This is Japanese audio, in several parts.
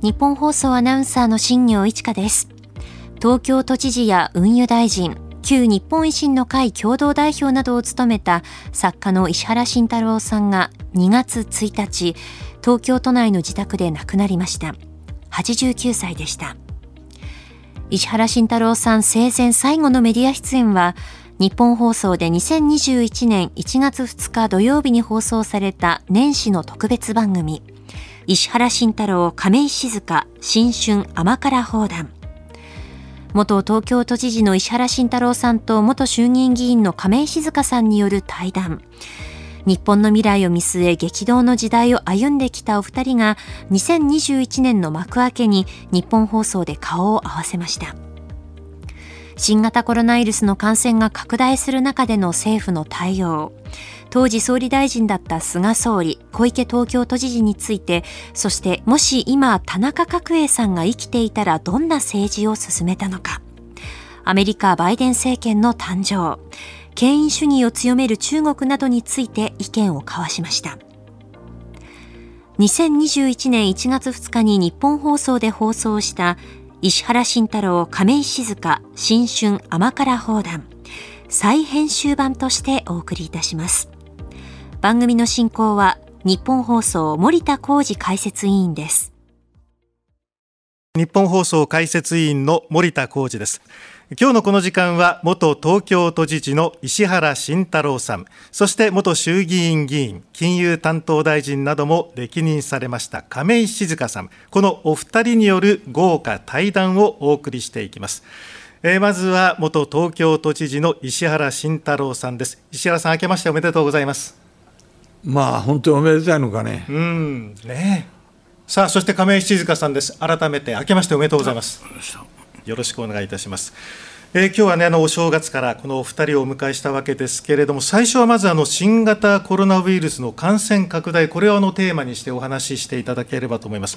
日本放送アナウンサーの新業一華です。東京都知事や運輸大臣旧日本維新の会共同代表などを務めた作家の石原慎太郎さんが2月1日東京都内の自宅で亡くなりました。89歳でした。石原慎太郎さん生前最後のメディア出演は日本放送で2021年1月2日土曜日に放送された年始の特別番組。石原慎太郎亀井静香新春甘辛砲弾元東京都知事の石原慎太郎さんと元衆議院議員の亀井静香さんによる対談。日本の未来を見据え激動の時代を歩んできたお二人が2021年の幕開けに日本放送で顔を合わせました。新型コロナウイルスの感染が拡大する中での政府の対応。当時総理大臣だった菅総理小池東京都知事についてそしてもし今田中角栄さんが生きていたらどんな政治を進めたのか。アメリカバイデン政権の誕生。権威主義を強める中国などについて意見を交わしました。2021年1月2日に日本放送で放送した石原慎太郎亀井静香新春甘辛砲弾再編集版としてお送りいたします。番組の進行は日本放送森田浩二解説委員です。日本放送解説委員の森田浩二です。今日のこの時間は元東京都知事の石原慎太郎さんそして元衆議院議員金融担当大臣なども歴任されました亀井静香さんこのお二人による豪華対談をお送りしていきます。えー、まずは元東京都知事の石原慎太郎さんです。石原さん明けましておめでとうございます。まあ本当におめでたいのかね。うんねさあそして亀井静香さんです。改めて明けましておめでとうございますよろしくお願いいたします。えー、今日はねあのお正月からこのお二人をお迎えしたわけですけれども最初はまずあの新型コロナウイルスの感染拡大これをあのテーマにしてお話ししていただければと思います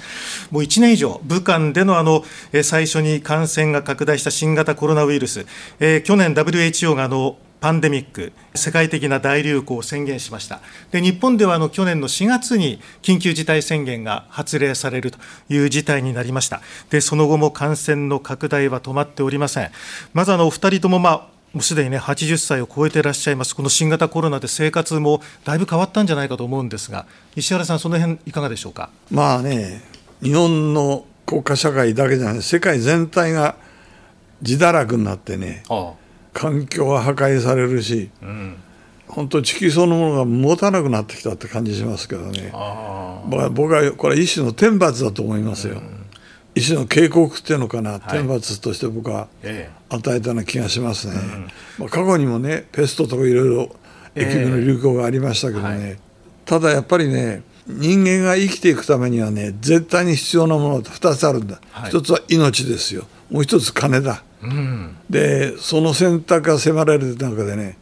もう1年以上武漢でのあの、え最初に感染が拡大した新型コロナウイルス、えー、去年 WHO があのパンデミック、世界的な大流行を宣言しました。で日本ではあの去年の4月に緊急事態宣言が発令されるという事態になりました。でその後も感染の拡大は止まっておりません。まずあのお二人ともまあもうすでにね80歳を超えていらっしゃいます、この新型コロナで生活もだいぶ変わったんじゃないかと思うんですが、石原さん、その辺いかがでしょうか？まあね、日本の国家社会だけじゃない、世界全体が自堕落になってね、ああ環境は破壊されるし、うん、本当地球そのものが持たなくなってきたって感じしますけどね。僕はこれは一種の天罰だと思いますよ、うん、一種の警告っていうのかな、はい、天罰として僕は与えたような気がしますね、まあ、過去にもねペストとかいろいろ疫病の流行がありましたけどね、はい、ただやっぱりね人間が生きていくためにはね絶対に必要なものと2つあるんだ、はい、1つは命ですよ。もう1つ金だでその選択が迫られる中でね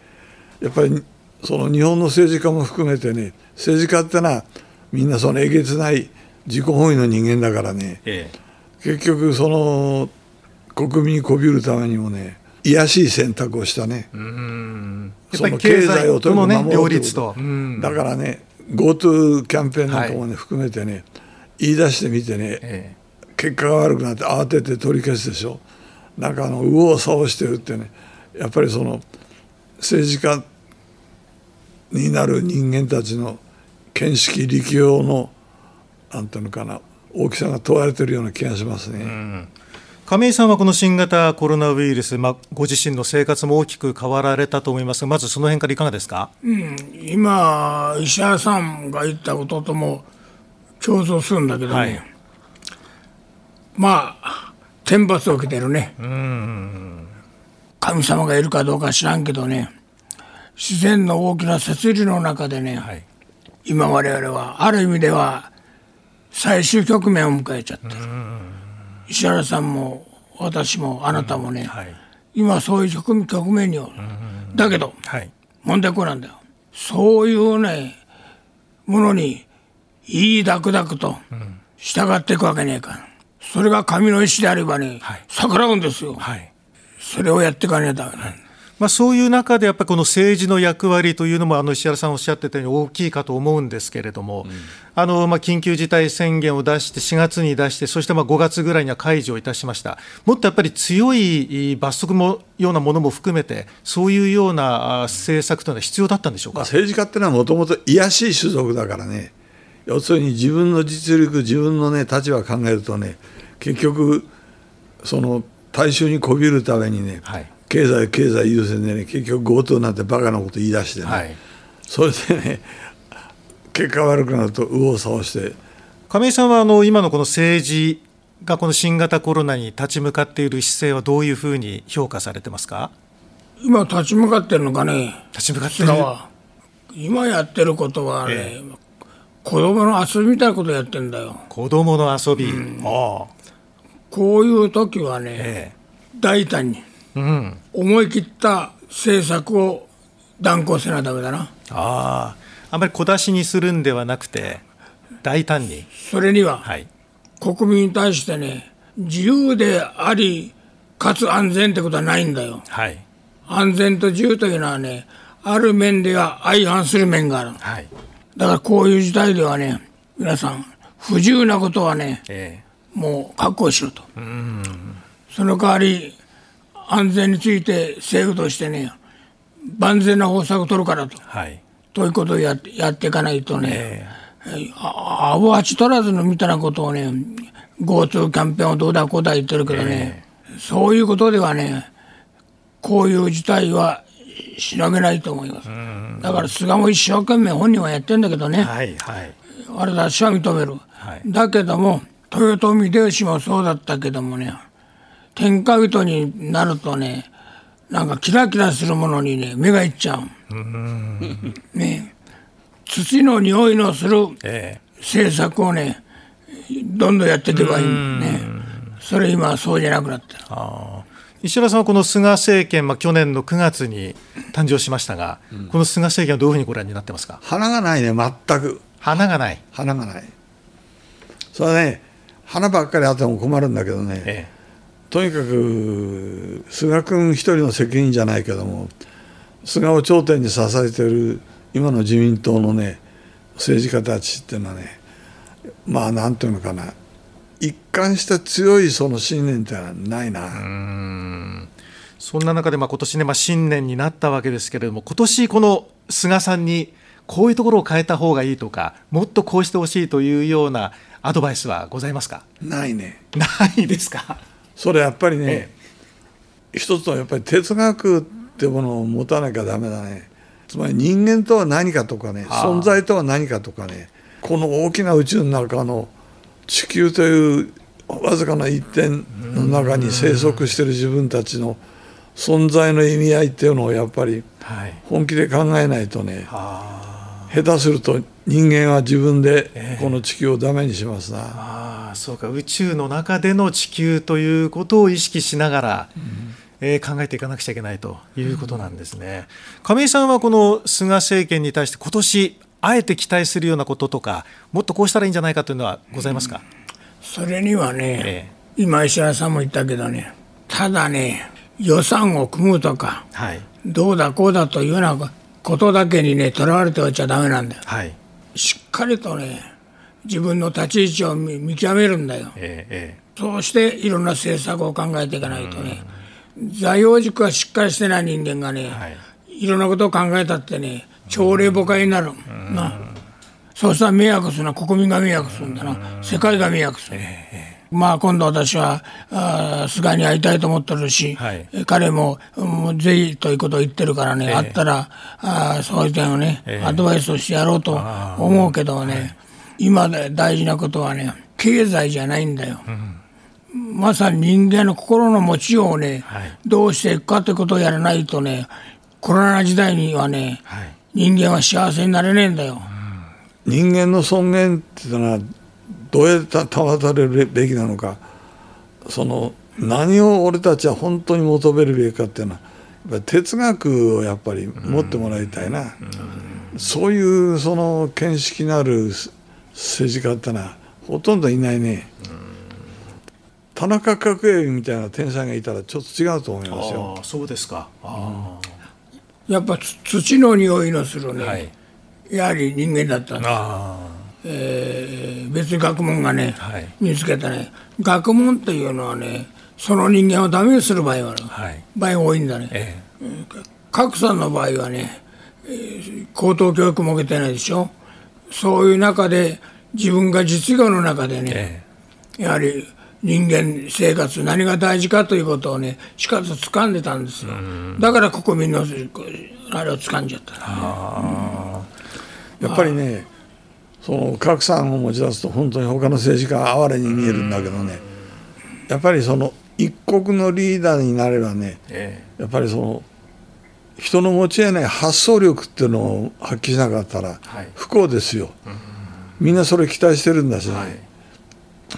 やっぱりその日本の政治家も含めてね政治家ってのはみんなそのえげつない自己本位の人間だからね、ええ、結局その国民にこびるためにもね卑しい選択をしたね。その経済をともね両立と。だからね GoTo キャンペーンなんかもね、はい、含めてね言い出してみてね、え、結果が悪くなって慌てて取り消すでしょなんかあの右往左往してるってねやっぱりその政治家になる人間たちの見識力量のなんていうのかな大きさが問われているような気がしますね。うん。亀井さんはこの新型コロナウイルス、まあ、ご自身の生活も大きく変わられたと思います。が、まずその辺からいかがですか、うん、今、石原さんが言ったこととも共存するんだけどね、はい、まあ、天罰を受けてるね。神様がいるかどうか知らんけどね。自然の大きな摂理の中でね、はい、今我々はある意味では最終局面を迎えちゃってる。石原さんも私もあなたもね、はい、今そういう局面におる。だけど、はい、問題こうなんだよ。そういうねものにいいダクダクと従っていくわけねえかそれが神の意志であればね、はい、逆らうんですよ、はい、それをやっていかねえだ。め、まあ、そういう中でやっぱりこの政治の役割というのもあの石原さんおっしゃってたように大きいかと思うんですけれども、うん、あのまあ緊急事態宣言を出して4月に出してそしてまあ5月ぐらいには解除いたしました。もっとやっぱり強い罰則もようなものも含めてそういうような政策というのは必要だったんでしょうか、政治家っていうのはもともと卑しい種族だからね要するに自分の実力自分のね立場を考えるとね結局その大衆にこびるためにね、はい。経済経済優先でね結局強盗なんてバカなこと言い出してね、はい、それでね結果悪くなると右往左往して。亀井さんはあの今のこの政治がこの新型コロナに立ち向かっている姿勢はどういうふうに評価されてますか？今立ち向かってるのかね？立ち向かってる。今やってることはね、ええ、子供の遊びみたいなことやってんだよ。子供の遊び、うん、ああ。こういう時はね、え、大胆にうん、思い切った政策を断行せなダメだな。ああ。んまり小出しにするんではなくて大胆に。それには、はい、国民に対してね自由でありかつ安全ってことはないんだよ、はい、安全と自由というのはねある面では相反する面がある、はい、だからこういう時代ではね皆さん不自由なことはね、えー、もう覚悟しろと。その代わり安全について政府としてね万全な方策を取るからと、はい、ということをややっていかないとね、えー、ああぶち取らずのみたいなことをね GoTo キャンペーンをどうだこうだ言ってるけどね、えー、そういうことではねこういう事態はしのげないと思います。だから菅も一生懸命本人はやってんだけどね、はいはい、あれ私は認める、はい、だけども豊臣秀吉もそうだったけどもね天下人になるとねなんかキラキラするものにね目がいっちゃう。ね。土の匂いのする政策をねどんどんやっていけばいい。ね。それ今そうじゃなくなってる。石原さんはこの菅政権、まあ、去年の9月に誕生しましたが、うん、この菅政権はどういうふうにご覧になってますか？花がないね、全く。花がない。花がない。それはね、花ばっかりあっても困るんだけどね、ええ、とにかく菅君一人の責任じゃないけども菅を頂点に支えている今の自民党のね政治家たちっていうのはねまあなんていうのかな一貫した強いその信念ってのはないな。そんな中でまあ今年ね、まあ、新年になったわけですけれども今年この菅さんにこういうところを変えた方がいいとかもっとこうしてほしいというようなアドバイスはございますか？ないね。ないですか？それやっぱりね、ええ、一つはやっぱり哲学ってものを持たなきゃダメだね。つまり人間とは何かとかね存在とは何かとかねこの大きな宇宙の中の地球というわずかな一点の中に生息している自分たちの存在の意味合いっていうのをやっぱり本気で考えないとね、下手すると人間は自分でこの地球をダメにしますな。えーあそうか。宇宙の中での地球ということを意識しながら、うん、えー、考えていかなくちゃいけないということなんですね。亀井さんはこの菅政権に対して今年あえて期待するようなこととかもっとこうしたらいいんじゃないかというのはございますか、それにはね、えー、今石原さんも言ったけどねただね予算を組むとか、はい、どうだこうだというようなことだけにねとらわれておっちゃだめなんだよ。はい、しっかりとね自分の立ち位置を見極めるんだよ、ええ、そうしていろんな政策を考えていかないとね、座用軸がしっかりしてない人間がね、はい、いろんなことを考えたってね朝礼誤解になる、な。そうしたら迷惑するのは国民が迷惑するんだな、世界が迷惑す。る。えまあ今度私はあ菅に会いたいと思ってるし、はい、彼も、うん、ぜひということを言ってるからね、えー、会ったらあそういう点をね、えー、アドバイスをしてやろうと思うけどね、今大事なことはね経済じゃないんだよ、うん、まさに人間の心の持ちようをね、はい、どうしていくかということをやらないとねコロナ時代にはね、はい、人間は幸せになれねえんだよ、うん、人間の尊厳っていうのはどうやって保たれるべきなのかその何を俺たちは本当に求めるべきかっていうのはやっぱ哲学をやっぱり持ってもらいたいな、うん、そういうその見識のある政治家ってのはほとんどいないね。田中角栄みたいな天才がいたらちょっと違うと思いますよ。そうですか。あやっぱ土の匂いのするね、はい、やはり人間だったんです。えー、別に学問がね、はい、見つけたね。学問っていうのはねその人間をダメにする場合は、はい、場合が多いんだね、ええ、格さんの場合はね、えー、高等教育も受けてないでしょ。そういう中で自分が実業の中でね、ええ、やはり人間生活何が大事かということをねしかと掴んでたんですよ。だから国民のあれを掴んじゃった、ね、やっぱりねその格差を持ち出すと本当に他の政治家は哀れに見えるんだけどね。やっぱりその一国のリーダーになればねやっぱりその人の持ち得ない発想力っていうのを発揮しなかったら不幸ですよ。みんなそれ期待してるんだし、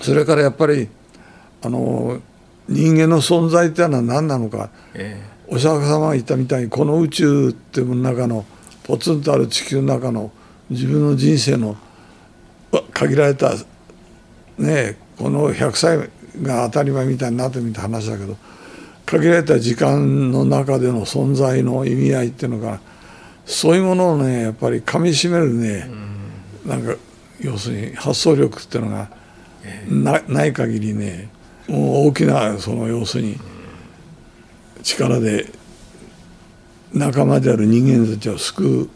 それからやっぱりあの人間の存在っていうのは何なのか、お釈迦様が言ったみたいにこの宇宙っていう中のポツンとある地球の中の自分の人生の限られたねこの100歳が当たり前みたいになってみた話だけど限られた時間の中での存在の意味合いっていうのがそういうものをねやっぱりかみしめるね、うん、なんか要するに発想力っていうのがなない限りねもう大きなその要するに力で仲間である人間たちを救う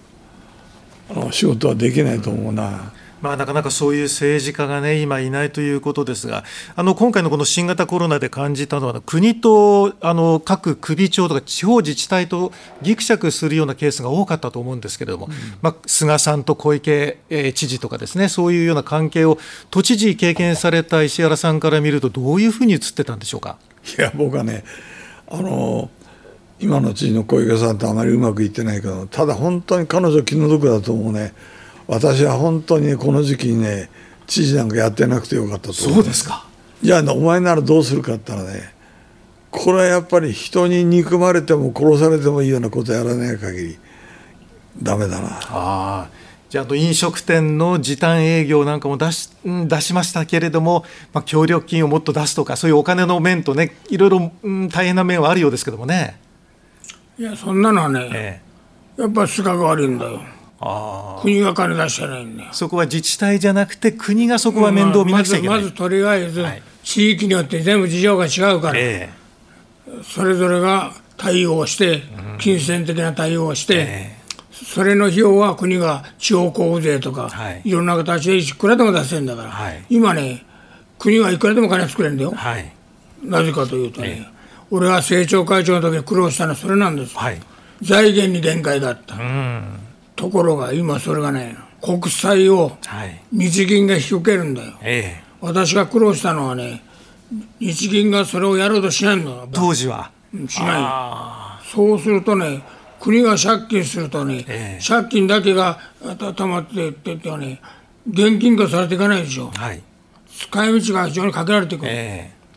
あの仕事はできないと思うな。まあ、なかなかそういう政治家が、ね、今いないということですが、あの今回のこの新型コロナで感じたのは、国とあの各首長とか地方自治体とぎくしゃくするようなケースが多かったと思うんですけれども、うん、まあ、菅さんと小池、えー、知事とかですね、そういうような関係を都知事経験された石原さんから見ると、どういうふうに映ってたんでしょうか？いや僕はねあの今の知事の小池さんとあまりうまくいってないけどただ本当に彼女気の毒だと思うね。私は本当にこの時期にね知事なんかやってなくてよかったとそうですか。じゃあお前ならどうするかって言ったらねこれはやっぱり人に憎まれても殺されてもいいようなことやらない限りダメだな。あじゃあ飲食店の時短営業なんかも出し出しましたけれども、まあ、協力金をもっと出すとかそういうお金の面とねいろいろ、うん、大変な面はあるようですけどもね。いやそんなのはね、ええ、やっぱりが悪いんだよ国が金出してないんだそこは自治体じゃなくて国がそこは面倒見なくちゃいけない、まずまずとりあえず、地域によって全部事情が違うから、えー、それぞれが対応して、金銭的な対応をして、えー、それの費用は国が地方交付税とか、はい、いろんな形でいくらでも出せるんだから、はい、今ね国はいくらでも金作れるんだよ、はい、なぜかというとね、えー、俺が政調会長の時に苦労したのはそれなんです、財源に限界があった。うんところが今それがね国債を日銀が引き受けるんだよ、はいええ、私が苦労したのはね日銀がそれをやろうとしないんだ当時は。しない。そうするとね国が借金するとね、え、借金だけがたまってってってはね現金化されていかないでしょ、はい、使い道が非常に限られてくる、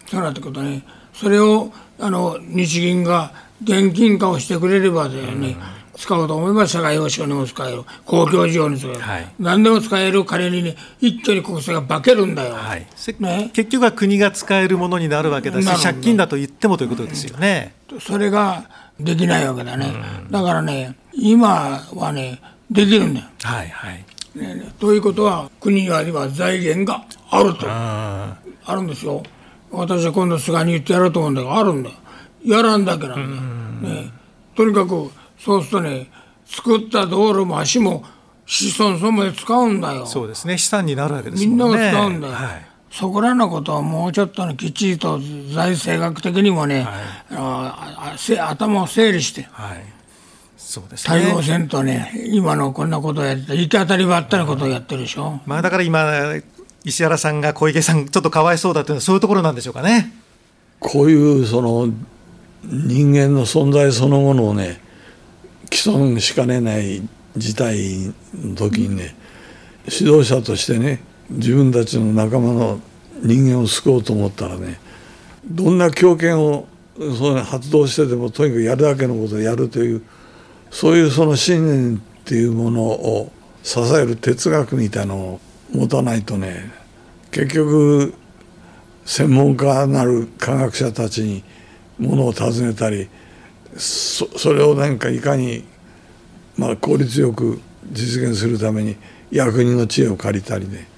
そうなってくるとねそれをあの日銀が現金化をしてくれればだよね、うん使おうと思えば社会保障にも使える公共事業に使える、はい、何でも使える金に、ね、一挙に国債が化けるんだよ、はい。ね、結局は国が使えるものになるわけだし借金だと言ってもということですよね。それができないわけだね、うん、だからね今はねできるんだよ。はいはい。ね、ということは国には今財源があると。あるんですよ。私は今度菅に言ってやろうと思うんだけどあるんだよ。やらんだけなんだよ、ね、とにかくそうするとね作った道路も足も子孫孫まで使うんだよ。そうですね。資産になるわけですもんね。みんなが使うんだよ、はい、そこらのことはもうちょっとねきっちりと財政学的にもね、はい、ああ頭を整理して、はい、そうですね、対応せんとね今のこんなことをやって行き当たりばったりことをやってるでしょ、まあ、だから今石原さんが小池さんちょっとかわいそうだというのはそういうところなんでしょうかね。こういうその人間の存在そのものをね既存しかねない事態の時にね指導者としてね自分たちの仲間の人間を救おうと思ったらねどんな強権をその発動してでもとにかくやるだけのことをやるというそういうその信念っていうものを支える哲学みたいのを持たないとね結局専門家なる科学者たちにものを尋ねたりそそれを何かいかにまあ、効率よく実現するために役人の知恵を借りたりね。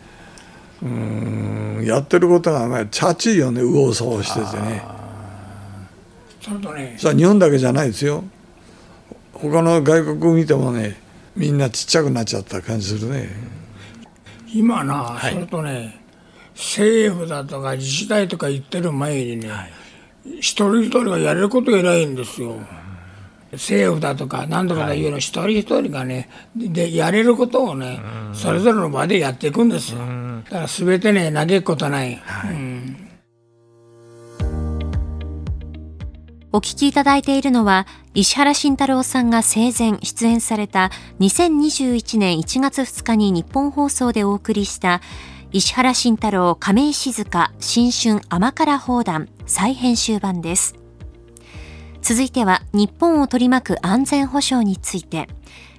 うんやってることが、まあ、チャチいよね右往左往しててね。それとねさあ日本だけじゃないですよ。他の外国見てもねみんなちっちゃくなっちゃった感じするね。今な、はい、それとね政府だとか自治体とか言ってる前にね、はい、一人一人がやれること偉いんですよ。政府だとか何とかいうの一人一人がねでやれることをねそれぞれの場でやっていくんですよ。だから全てね嘆くことない、はい、うん。お聞きいただいているのは、石原慎太郎さんが生前出演された2021年1月2日に日本放送でお送りした石原慎太郎亀井静香新春甘辛砲弾再編集版です。続いては日本を取り巻く安全保障について、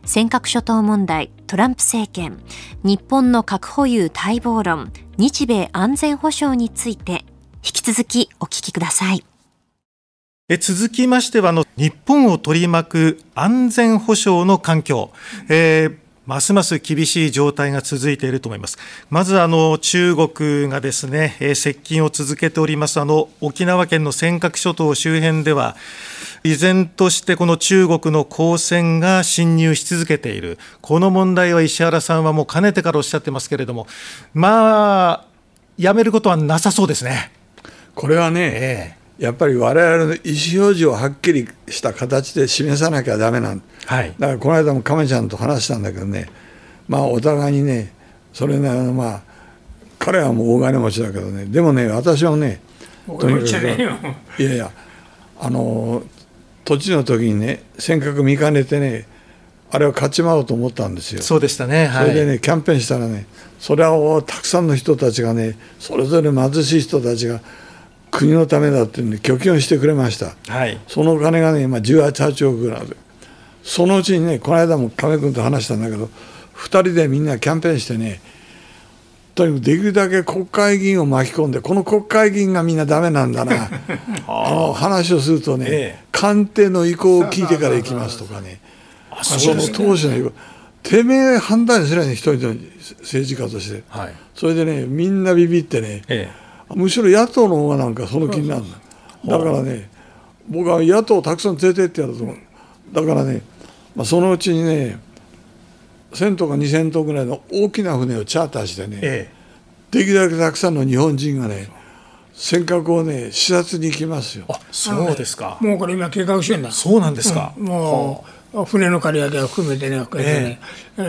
尖閣諸島問題、トランプ政権、日本の核保有待望論、日米安全保障について、引き続きお聞きください。え続きましてはあの日本を取り巻く安全保障の環境、えーますます厳しい状態が続いていると思います。まずあの中国がですね、え接近を続けておりますあの沖縄県の尖閣諸島周辺では依然としてこの中国の公船が侵入し続けているこの問題は石原さんはもうかねてからおっしゃってますけれどもまあやめることはなさそうですね。これはね、ええやっぱり我々の意思表示をはっきりした形で示さなきゃだめなん、はい、だからこの間も亀ちゃんと話したんだけどね。まあお互いにねそれなりのまあ彼はもう大金持ちだけどね。でもね私はねとにかくいやいやあの土地の時にね尖閣見かねてねあれを勝ち回ろうと思ったんですよ。そうでしたね、はい、それでねキャンペーンしたらねそれをたくさんの人たちがねそれぞれ貧しい人たちが国のためだっていうをしてくれました、はい、そのお金がね今18億ぐらいでそのうちにねこの間も亀君と話したんだけど2人でみんなキャンペーンしてねとにかくできるだけ国会議員を巻き込んでこの国会議員がみんなダメなんだな。あの話をするとね、ええ、官邸の意向を聞いてから行きますとかね。その当時の意向。てめえ判断すればね一人の政治家として、はい、それでねみんなビビってね、えむしろ野党の方がなんかその気になるだからね僕は野党をたくさん連れてってやると思うだからね、まあ、そのうちにね1000頭か2000頭ぐらいの大きな船をチャーターしてね、ええ、できるだけたくさんの日本人がね尖閣をね視察に行きますよ。あそうですか。もうこれ今計画してんだ。そうなんですか。うん、もう船の借り上げを含めてね、えー、え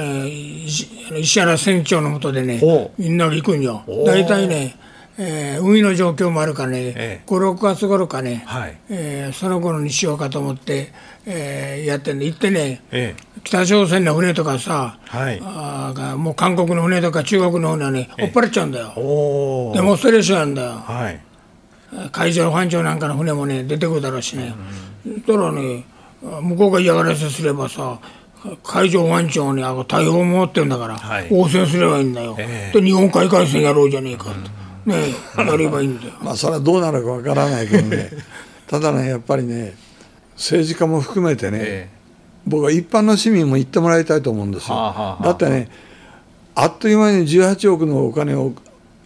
ー、石原船長のもとでね、みんなで行くんよ。大体ね。えー、海の状況もあるかね、ええ、5、6月頃かね、はい、えー、その頃にしようかと思って、えー、やってんで、行ってね、ええ、北朝鮮の船とかさ、はい、あもう韓国の船とか中国の船はね、追っ払っちゃうんだよ。デモンストレーションなんだよ。はい、海上保安庁なんかの船もね、出てくるだろうしね。そしたらね、向こうが嫌がらせすればさ、海上保安庁に対応を持ってるんだから、はい、応戦すればいいんだよ。で、日本海海戦やろうじゃねえかと。うん。ねやればいいんだよ。まあそれはどうなるかわからないけどね。ただねやっぱりね政治家も含めてね、ええ、僕は一般の市民も言ってもらいたいと思うんですよ、はあはあ、だってねあっという間に18億のお金を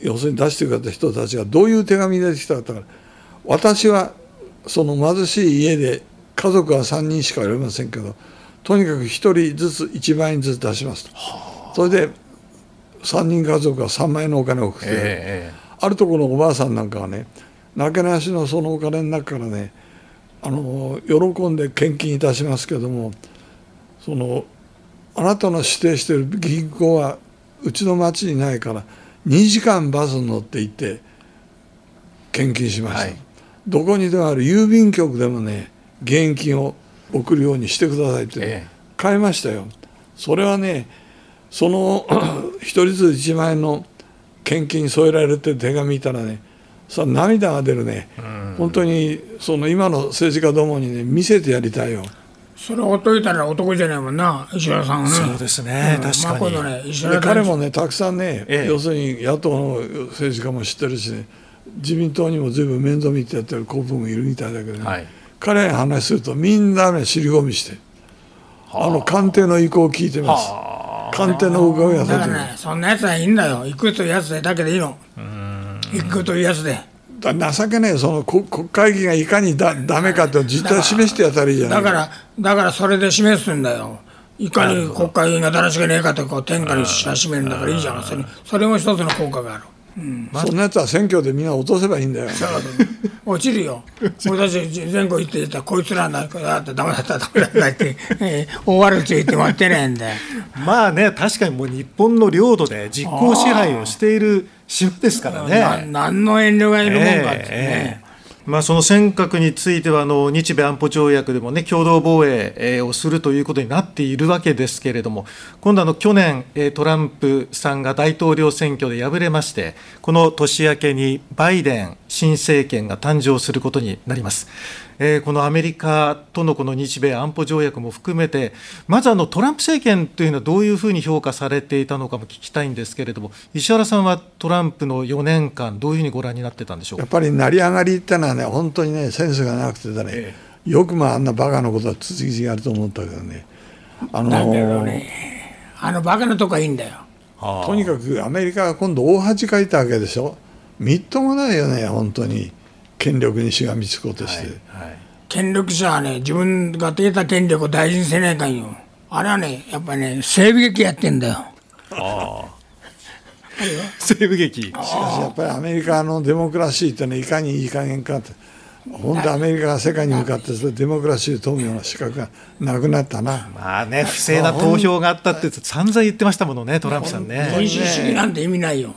要するに出してくれた人たちがどういう手紙で来たかったから私はその貧しい家で家族は3人しかおりませんけどとにかく1人ずつ1万円ずつ出しますと、はあ、それで3人家族が3万円のお金を送って、えーあるところのおばあさんなんかはねなけなしのそのお金の中からねあの喜んで献金いたしますけどもそのあなたの指定している銀行はうちの町にないから2時間バスに乗って行って献金しました、はい、どこにでもある郵便局でもね現金を送るようにしてくださいって、ね、買いましたよ。それはねその 一人ずつ1万円の献金に添えられて手紙見たらねさ涙が出るね、本当にその今の政治家どもにね見せてやりたいよ。それほっといたら男じゃないもんな石原さんね。そうですね、うん、確かに。まあね、で彼もねたくさんね、ええ、要するに野党の政治家も知ってるしね自民党にも随分面倒見てやってる候補もいるみたいだけどね、はい、彼に話するとみんなね尻込みしてあ。の官邸の意向を聞いてます官邸の伺いはだからねそんなやつはいいんだよ。行くというやつでだけでいいの。行くというやつで。情けねえその国会議がいかにだダメかって実態示してやったらいいじゃない。だからだからそれで示すんだよ。いかに国会議員がだらしがねえかとこう天下に知らしめるんだからいいじゃん。それそれも一つの効果があるうんそんなやつは選挙でみんな落とせばいいんだよ。落ちるよ。俺たち全国行ってたこいつらだだってダメだったダメだったって、えー、大悪口言って待ってねえんだよ。まあね確かにもう日本の領土で実効支配をしている島ですからね。何の遠慮がいるもんかってね。えーえーまあ、その尖閣についてはあの日米安保条約でも、ね、共同防衛をするということになっているわけですけれども、今度あの、去年、トランプさんが大統領選挙で敗れまして、この年明けにバイデン新政権が誕生することになります。えー、このアメリカとのこの日米安保条約も含めて、まずあのトランプ政権というのはどういうふうに評価されていたのかも聞きたいんですけれども、石原さんはトランプの4年間、どういうふうにご覧になってたんでしょうやっぱり成り上がりってのはね、本当にね、センスがなくてだね、ええ、よくまああんなバカなことは続きやると思ったけどね。あのー、ね、あのバカなとこはいいんだよ。とにかくアメリカが今度大恥かいたわけでしょ。みっともないよね、本当に。権力にしがみつこうとして、はいはい、権力者はね自分が得た権力を大事にせないかんよ。あれはねやっぱりね西部劇やってんだよ。ああ。西部劇。しかしやっぱりアメリカのデモクラシーってねいかにいい加減かって。本当アメリカが世界に向かってデモクラシーを問うような資格がなくなったな。まあね不正な投票があったって散々言ってましたものねトランプさんね。民主主義なんて意味ないよ。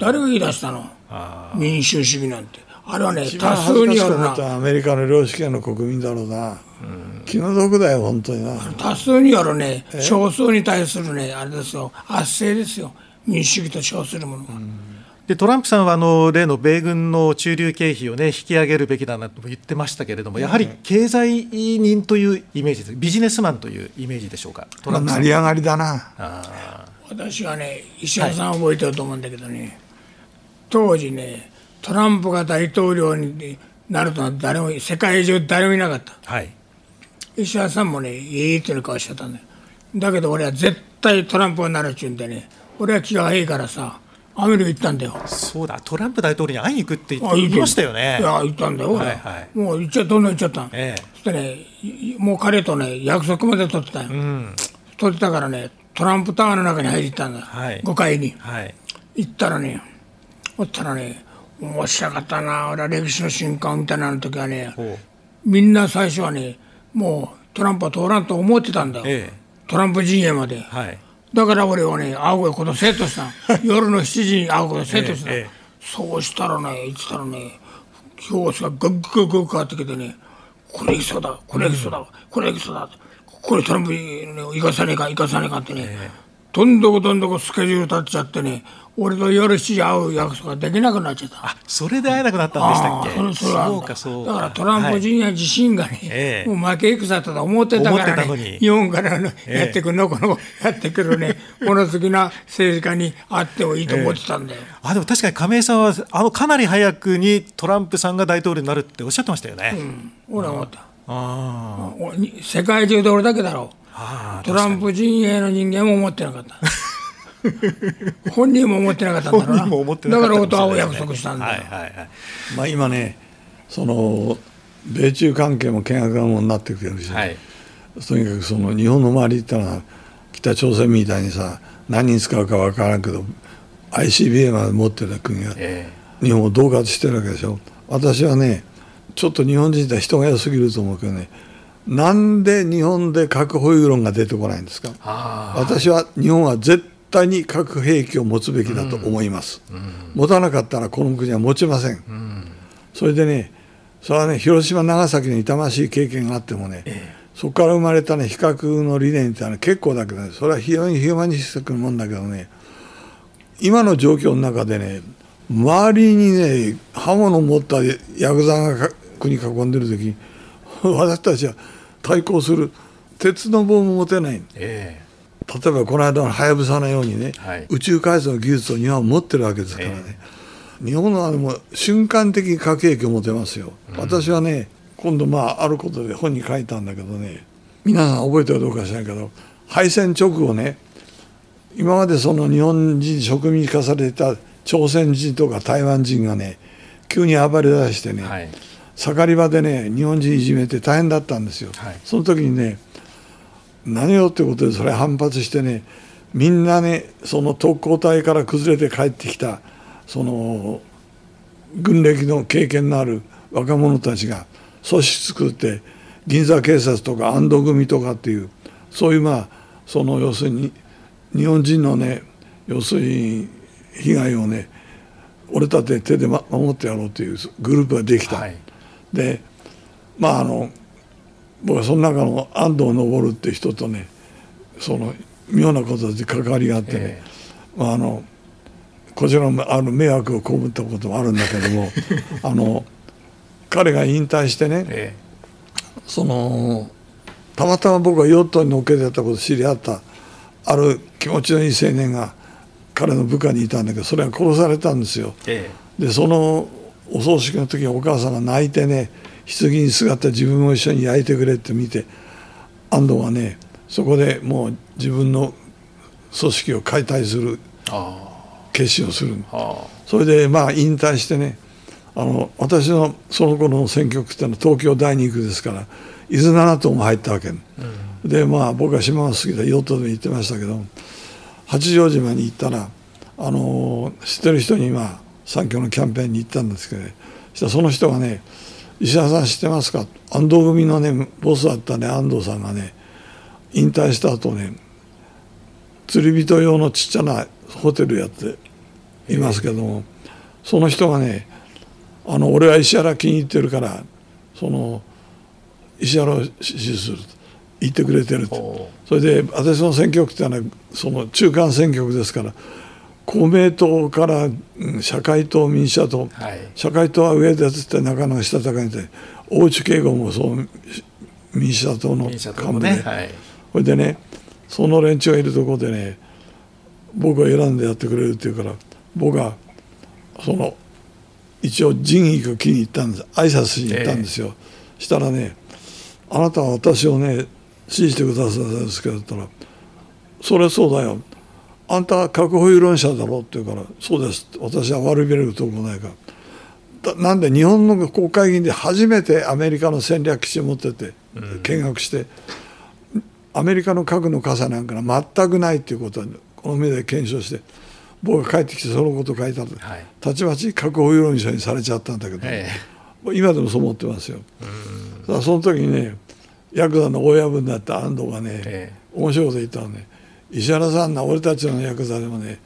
誰が言い出したの？民主主義なんて。あれはね多数によるなアメリカの領主権の国民だろうな、気の毒だよ本当にな。多数によるね少数に対するねあれですよ。圧政ですよ。民主主義と称するものが。でトランプさんはあの例の米軍の駐留経費を、ね、引き上げるべきだなと言ってましたけれども、やはり経済人というイメージです、ビジネスマンというイメージでしょうか、トランプ成り上がりだな。私はね、石原さん覚えてると思うんだけどね、はい、当時ね、トランプが大統領になるとは誰も世界中誰もいなかった、はい、石原さんもねいいっていう顔しちゃったんだよ。だけど俺は絶対トランプになるっちゅうんでね俺は気がいいからさアメリカ行ったんだよ。そうだトランプ大統領に会いに行くって言ってました。よね。いや行ったんだよ俺、は。いはい、もう行っちゃどんどん行っちゃった、ええ、そしてねもう彼とね約束まで取ってたよ、うん、取ってたからねトランプタワーの中に入ったんだ、はい、5階に、はい、行ったらねおったらね面白かったな俺は歴史の瞬間みたいなの時はねみんな最初はねもうトランプは通らんと思ってたんだよ、ええ、トランプ陣営まで、はい、だから俺はね会うことセットした夜の7時に会うことセットした、え、そうしたらね言ってたらね表紙がグッグッグッ変わってきてねこれ行きそうだこれ行きそうだ、うん、これ行きそうだこれトランプに行かさねえか行かさねえかってね、どんどこどんどこスケジュール立っちゃってね俺と夜7時会う約束ができなくなっちゃった。あそれで会えなくなったんでしたっけ？そそうかそうだからトランプ陣営自身がね、はい、もう負け戦と思ってたからね日本からのやってくるのこのやってくるね物好きな政治家に会ってもいいと思ってたんだよ、えー、あでも確かに亀井さんはあのかなり早くにトランプさんが大統領になるっておっしゃってましたよね、うん、俺は思った。あ世界中で俺だけだろ。うトランプ陣営の人間も思ってなかった。本人も思ってなかったんだろうな。だから音羽を約束したんだはいはいはい。まあ、今ねその米中関係も険悪なものになってくるし、はい、とにかくその日本の周りってのは北朝鮮みたいにさ何に使うか分からんけど ICBM まで持ってた国が日本を恫喝してるわけでしょ。私はねちょっと日本人って人が良すぎると思うけどねなんで日本で核保有論が出てこないんですか？私は日本は絶対に核兵器を持つべきだと思います、うん。うん、持たなかったらこの国は持ちません、うん、それでねそれはね広島長崎の痛ましい経験があってもね、ええ、そこから生まれたね比較の理念ってのは結構だけど、ね、それは非常にヒューマニスティックなもんだけどね今の状況の中でね周りにね刃物を持ったヤクザが国囲んでる時に 私たちは対抗する。鉄の棒も持てない、え例えばこの間のはやぶさのようにね、はい、宇宙開発の技術を日本は持ってるわけですからね、えー、日本はもう瞬間的に核兵器を持てますよ、うん、私はね今度まああることで本に書いたんだけどね皆さん覚えてるかどうか知らないけど敗戦直後ね今までその日本人植民化された朝鮮人とか台湾人がね急に暴れ出してね、はい、盛り場でね日本人いじめて大変だったんですよ、はい、その時にね何よってことでそれ反発してねみんなねその特攻隊から崩れて帰ってきたその軍歴の経験のある若者たちが組織作って銀座警察とか安堵組とかっていうそういうまあその要するに日本人のね要するに被害をね俺たち手で守ってやろうというグループができた、はい、でまああの僕はその中の安藤昇って人とねその妙なことで関わりがあってね、えー、まあ、あのこちらもあの迷惑を被ったこともあるんだけども あの彼が引退してね、えー、そのたまたま僕がヨットに乗っけてたこと知り合ったある気持ちのいい青年が彼の部下にいたんだけどそれが殺されたんですよ。えー、でそのお葬式の時にお母さんが泣いてね棺に姿自分も一緒に焼いてくれって見て安藤はねそこでもう自分の組織を解体する決心をする。それでまあ引退してねあの私のその頃の選挙区っていうのは東京第二区ですから伊豆七島も入ったわけ、うん、でまあ僕は島が好きでヨットで行ってましたけど八丈島に行ったらあの知ってる人に今三協のキャンペーンに行ったんですけど、ね、そその人がね「石原さん知ってますか?」安藤組のねボスだったね安藤さんがね引退した後ね釣り人用のちっちゃなホテルやっていますけどもその人がねあの俺は石原気に入ってるからその石原を支持すると言ってくれてると。それで私の選挙区ってのはその中間選挙区ですから公明党から社会党民主党、はい、社会党は上でつってなかなかしたたかにて大内慶吾もそう民主党の幹部で、ね。はい、それでねその連中がいるところでね僕が選んでやってくれるって言うから僕はその一応仁義を気に入ったんです。挨拶しに行ったんですよ、えー、したらね「あなたは私をね支持してくださるんですけど」ったら「それそうだよあんたは核保有論者だろ」って言うから「そうです。私は悪びれるとこないから」なんで日本の国会議員で初めてアメリカの戦略基地を持ってて見学して、アメリカの核の傘なんか全くないっていうことはこの目で検証して僕が帰ってきてそのことを書いたと、はい、たちまち核保有論者にされちゃったんだけど、ええ、今でもそう思ってますよ。さあその時にねヤクザの親分だった安藤がね、ええ、面白いこと言ったのね石原さんな俺たちのヤクザでもね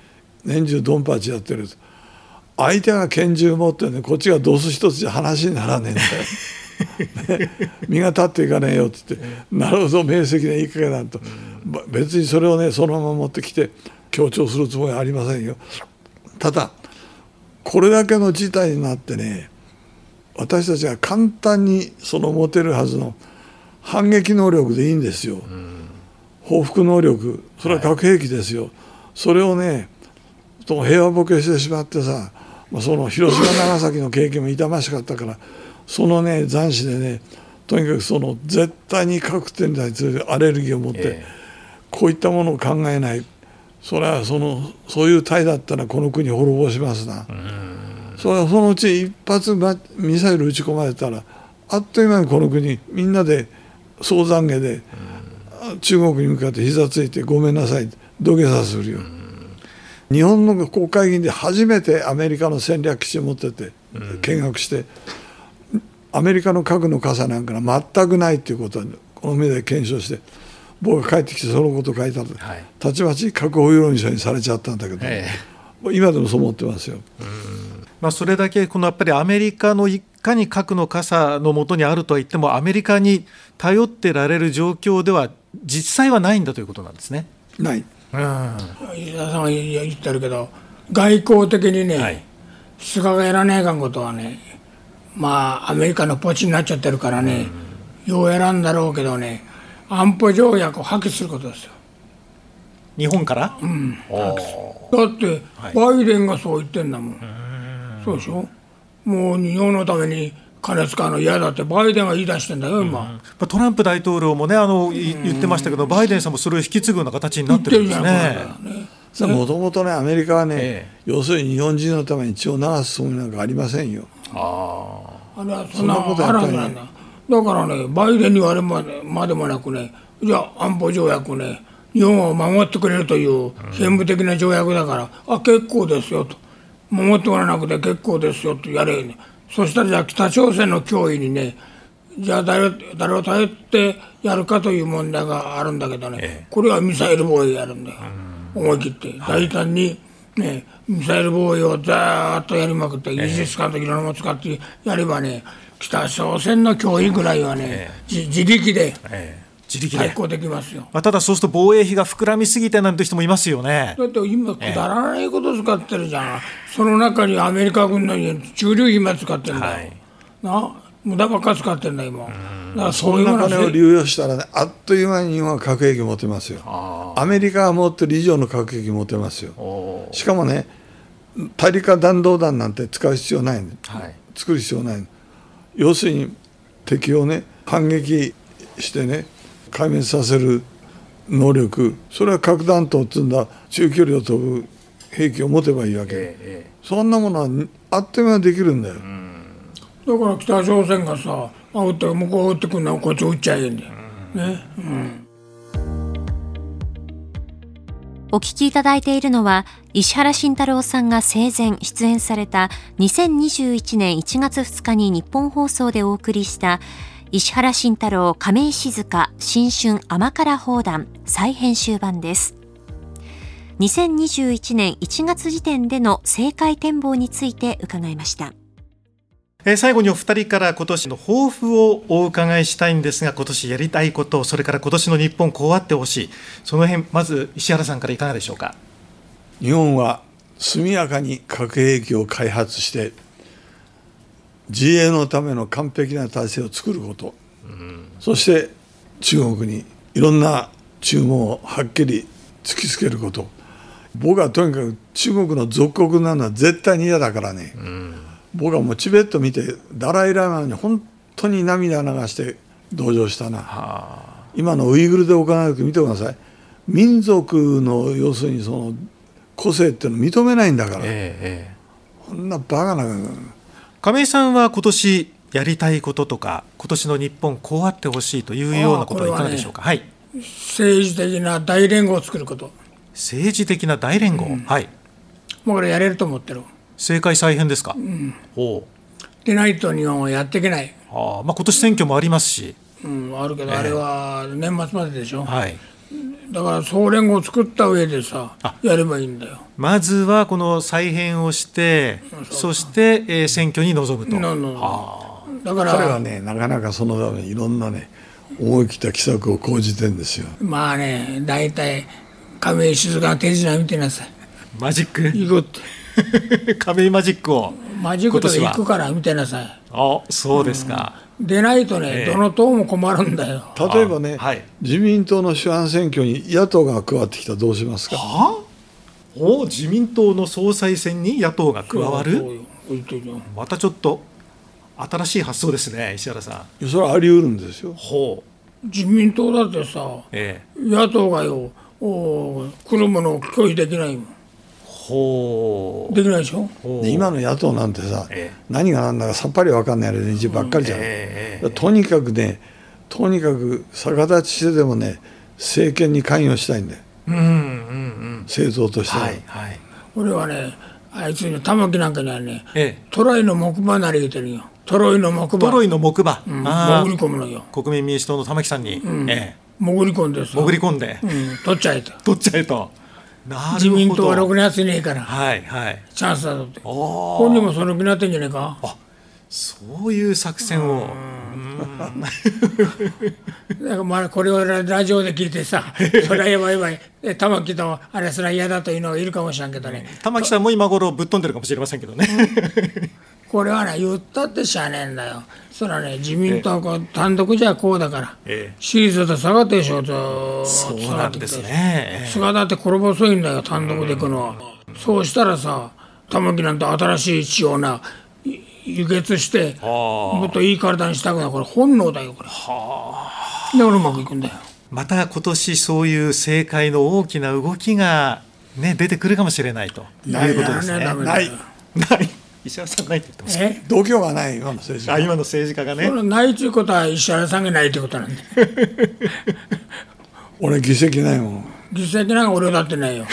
年中ドンパチやってると相手が拳銃持ってねこっちがドス一つじゃ話にならねえんだよ。身が立っていかねえよって言って、なるほど明晰な言いかけだと、別にそれをねそのまま持ってきて強調するつもりはありませんよ。ただこれだけの事態になってね私たちが簡単にその持てるはずの反撃能力でいいんですよ。報復能力。それは核兵器ですよ。はい、それをね平和ボケしてしまってさその広島長崎の経験も痛ましかったからそのね斬首でねとにかくその絶対に核ってに対するアレルギーを持って、えー、こういったものを考えない。それはそのそういう隊だったらこの国滅ぼしますな。それはそのうち一発ミサイル撃ち込まれたらあっという間にこの国みんなで総懺悔で中国に向かって膝ついてごめんなさい土下座するよ。日本の国会議員で初めてアメリカの戦略基地を持ってて見学してアメリカの核の傘なんか全くないっていうことはこの目で検証して僕が帰ってきてそのこと書いたら、はい、たちまち核保有論者にされちゃったんだけど、えー、今でもそう思ってますよ。まあ、それだけこのやっぱりアメリカのいかに核の傘のもとにあるとは言ってもアメリカに頼ってられる状況では実際はないんだということなんですね。ない。石田さんが言ってるけど外交的にね、はい、菅がやらねえかんことはねまあアメリカのポチになっちゃってるからね、ようやらんだろうけどね安保条約を破棄することですよ。日本から、うん、だってバイデンがそう言ってんだもん、はい、そうでしょ？もう日本のために金使うの嫌だってバイデンが言い出してんだよ今、うん、トランプ大統領もねあの言ってましたけど、バイデンさんもそれを引き継ぐような形になってるんですね。もともとねアメリカはね、ええ、要するに日本人のために血を流すつもりなんかありませんよ。ああ。れはそんなことやっぱり、ね、だからねバイデンに言われるまでまでもなくねじゃあ安保条約ね日本を守ってくれるという憲務的な条約だから、うん、あ結構ですよと。守ってもらわなくて結構ですよとやれねそしたらじゃあ北朝鮮の脅威にねじゃあ誰誰を頼ってやるかという問題があるんだけどね、ええ、これはミサイル防衛やるんだよ、うん、思い切って。大胆に、ね、ミサイル防衛をざっとやりまくってイージス艦といろんなもの使ってやればね北朝鮮の脅威ぐらいはね、自力で。自力で。対抗できますよ、まあ、ただそうすると防衛費が膨らみすぎてなんて人もいますよね。だって今くだらないこと使ってるじゃん、えその中にアメリカ軍の駐留費も使ってるんだよ、はい、な無駄ばっか使ってんだ今。だからそういう金を流用したらねあっという間に日本は核兵器持てますよ。アメリカが持ってる以上の核兵器持てますよ。しかもね大陸間弾道弾なんて使う必要ない、はい、作る必要ない。要するに敵をね反撃してね壊滅させる能力それは核弾頭を積んだ中距離を飛ぶ兵器を持てばいいわけ、ええ、そんなものはあっという間にできるんだよ、だから北朝鮮がさ撃って向こう撃ってくるのはこっち撃っちゃえんだよ、ね。うん。お聞きいただいているのは石原慎太郎さんが生前出演された2021年1月2日に日本放送でお送りした石原慎太郎亀井静香新春甘辛砲弾再編集版です。2021年1月時点での政界展望について伺いました。え最後にお二人から今年の抱負をお伺いしたいんですが今年やりたいことそれから今年の日本こうあってほしいその辺まず石原さんからいかがでしょうか？日本は速やかに核兵器を開発して自衛のための完璧な体制を作ること、うん、そして中国にいろんな注文をはっきり突きつけること。僕はとにかく中国の属国なのは絶対に嫌だからね、うん、僕はもうチベット見てダライ・ラマに本当に涙流して同情したな。今のウイグルで行われて見てください。民族の要するにその個性っていうのを認めないんだから、ええ、こんなバカな亀井さんは今年やりたいこととか今年の日本こうあってほしいというようなことはいかがでしょうか、ね、はい、政治的な大連合を作ること。政治的な大連合、うん、はい。もうこれやれると思ってる。政界再編ですか、うん、おでないと日本はやっていけない。あ、まあ、今年選挙もありますし、うん、あるけど、あれは年末まででしょ。はいだから総連合を作った上でさやればいいんだよ。まずはこの再編をしてそして、えー、選挙に臨むと。だから彼はねなかなかそのためにいろんなね思い切った奇策を講じてんですよ。まあね大体亀井静香の手品見てなさい。マジック？行くって 亀井マジックをマジックと行くから見てなさい。あそうですか、うん。でないとね、えー、どの党も困るんだよ。例えばね、はい、自民党の主犯選挙に野党が加わってきたらどうしますか？はお自民党の総裁選に野党が加わる？またちょっと新しい発想ですね石原さん。それはあり得るんですよ。ほう。自民党だってさ、ええ、野党がよお来るものを拒否できないもんほう。できないでしょ？今の野党なんてさ、ええ、何が何だかさっぱり分かんない連中ばっかりじゃん、え、とにかくねとにかく逆立ちしてでもね政権に関与したいんだよ、うんうんうん、政党としては、はいはい、俺はねあいつに玉木なんかにはね、トロイの木馬なり言うてるよ。トロイの木馬。トロイの木馬、うん、潜り込むのよ。国民民主党の玉木さんに、うん。ええ、潜り込んで潜り込んで、うん、取っちゃえと。取っちゃえと自民党はろくにやついねえから、はいはい、チャンスだとって。本人もその気になってんじゃねえか？あそういう作戦を。だからまあこれをラジオで聞いてさ それはやばいやばい。玉木とあれすら嫌だというのがいるかもしれんけどね。玉木さんも今頃ぶっ飛んでるかもしれませんけどねこれはね言ったってしゃあねえんだよそれはね自民党は単独じゃこうだから、ええ、支持率と下がってでしょとそうなんですね菅だって転細いんだよ単独でいくのは、そうしたらさ玉木なんて新しい血をな輸血してもっといい体にしたくないこれ本能だよこれ。はあ。だからうまくいくんだよ。また今年そういう政界の大きな動きがね出てくるかもしれないということですね。ない。ない。石原さんないって言ってます。度胸がない今の政治家。あ今の政治家がね。ないということは石原さんがないということなんで。俺議席ないもん。議席なんか俺だってないよ。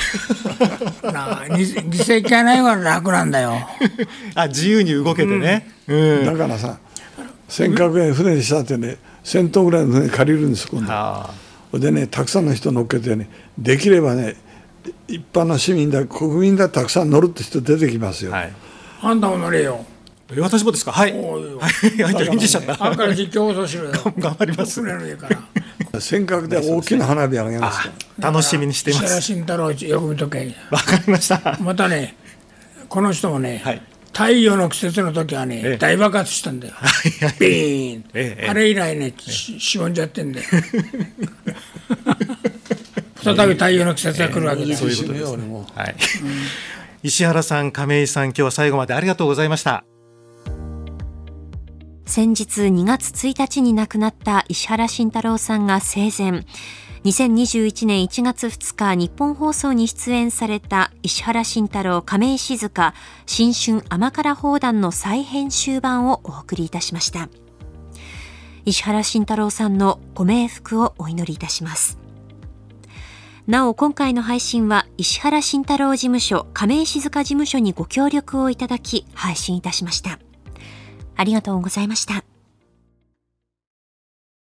な議席がないから楽なんだよ。あ自由に動けてね。うん、だからさ尖閣へ船にしたってね1,000トンぐらいの船借りるんです今度。でねたくさんの人乗っけてねできればね一般の市民だ国民だたくさん乗るって人出てきますよ。はいあんたも乗れよ。私もですか？はい。はい。返事しちゃった。あんから実況放送しろよ。頑張ります。尖閣で大きな花火あげます楽しみにしています。石原慎太郎よく見とけ。わかりました。またね、この人もね、はい、太陽の季節の時はね、ええ、大爆発したんだよ。ビーン、え、あれ以来ね、しぼんじゃってんだよ。再び太陽の季節が来るわけです。そういうことです、ね。はい。石原さん、亀井さん、今日は最後までありがとうございました。先日2月1日に亡くなった石原慎太郎さんが生前、2021年1月2日日本放送に出演された石原慎太郎亀井静香新春甘辛砲弾の再編集版をお送りいたしました。石原慎太郎さんのご冥福をお祈りいたします。なお今回の配信は石原慎太郎事務所亀井静香事務所にご協力をいただき配信いたしました。ありがとうございました。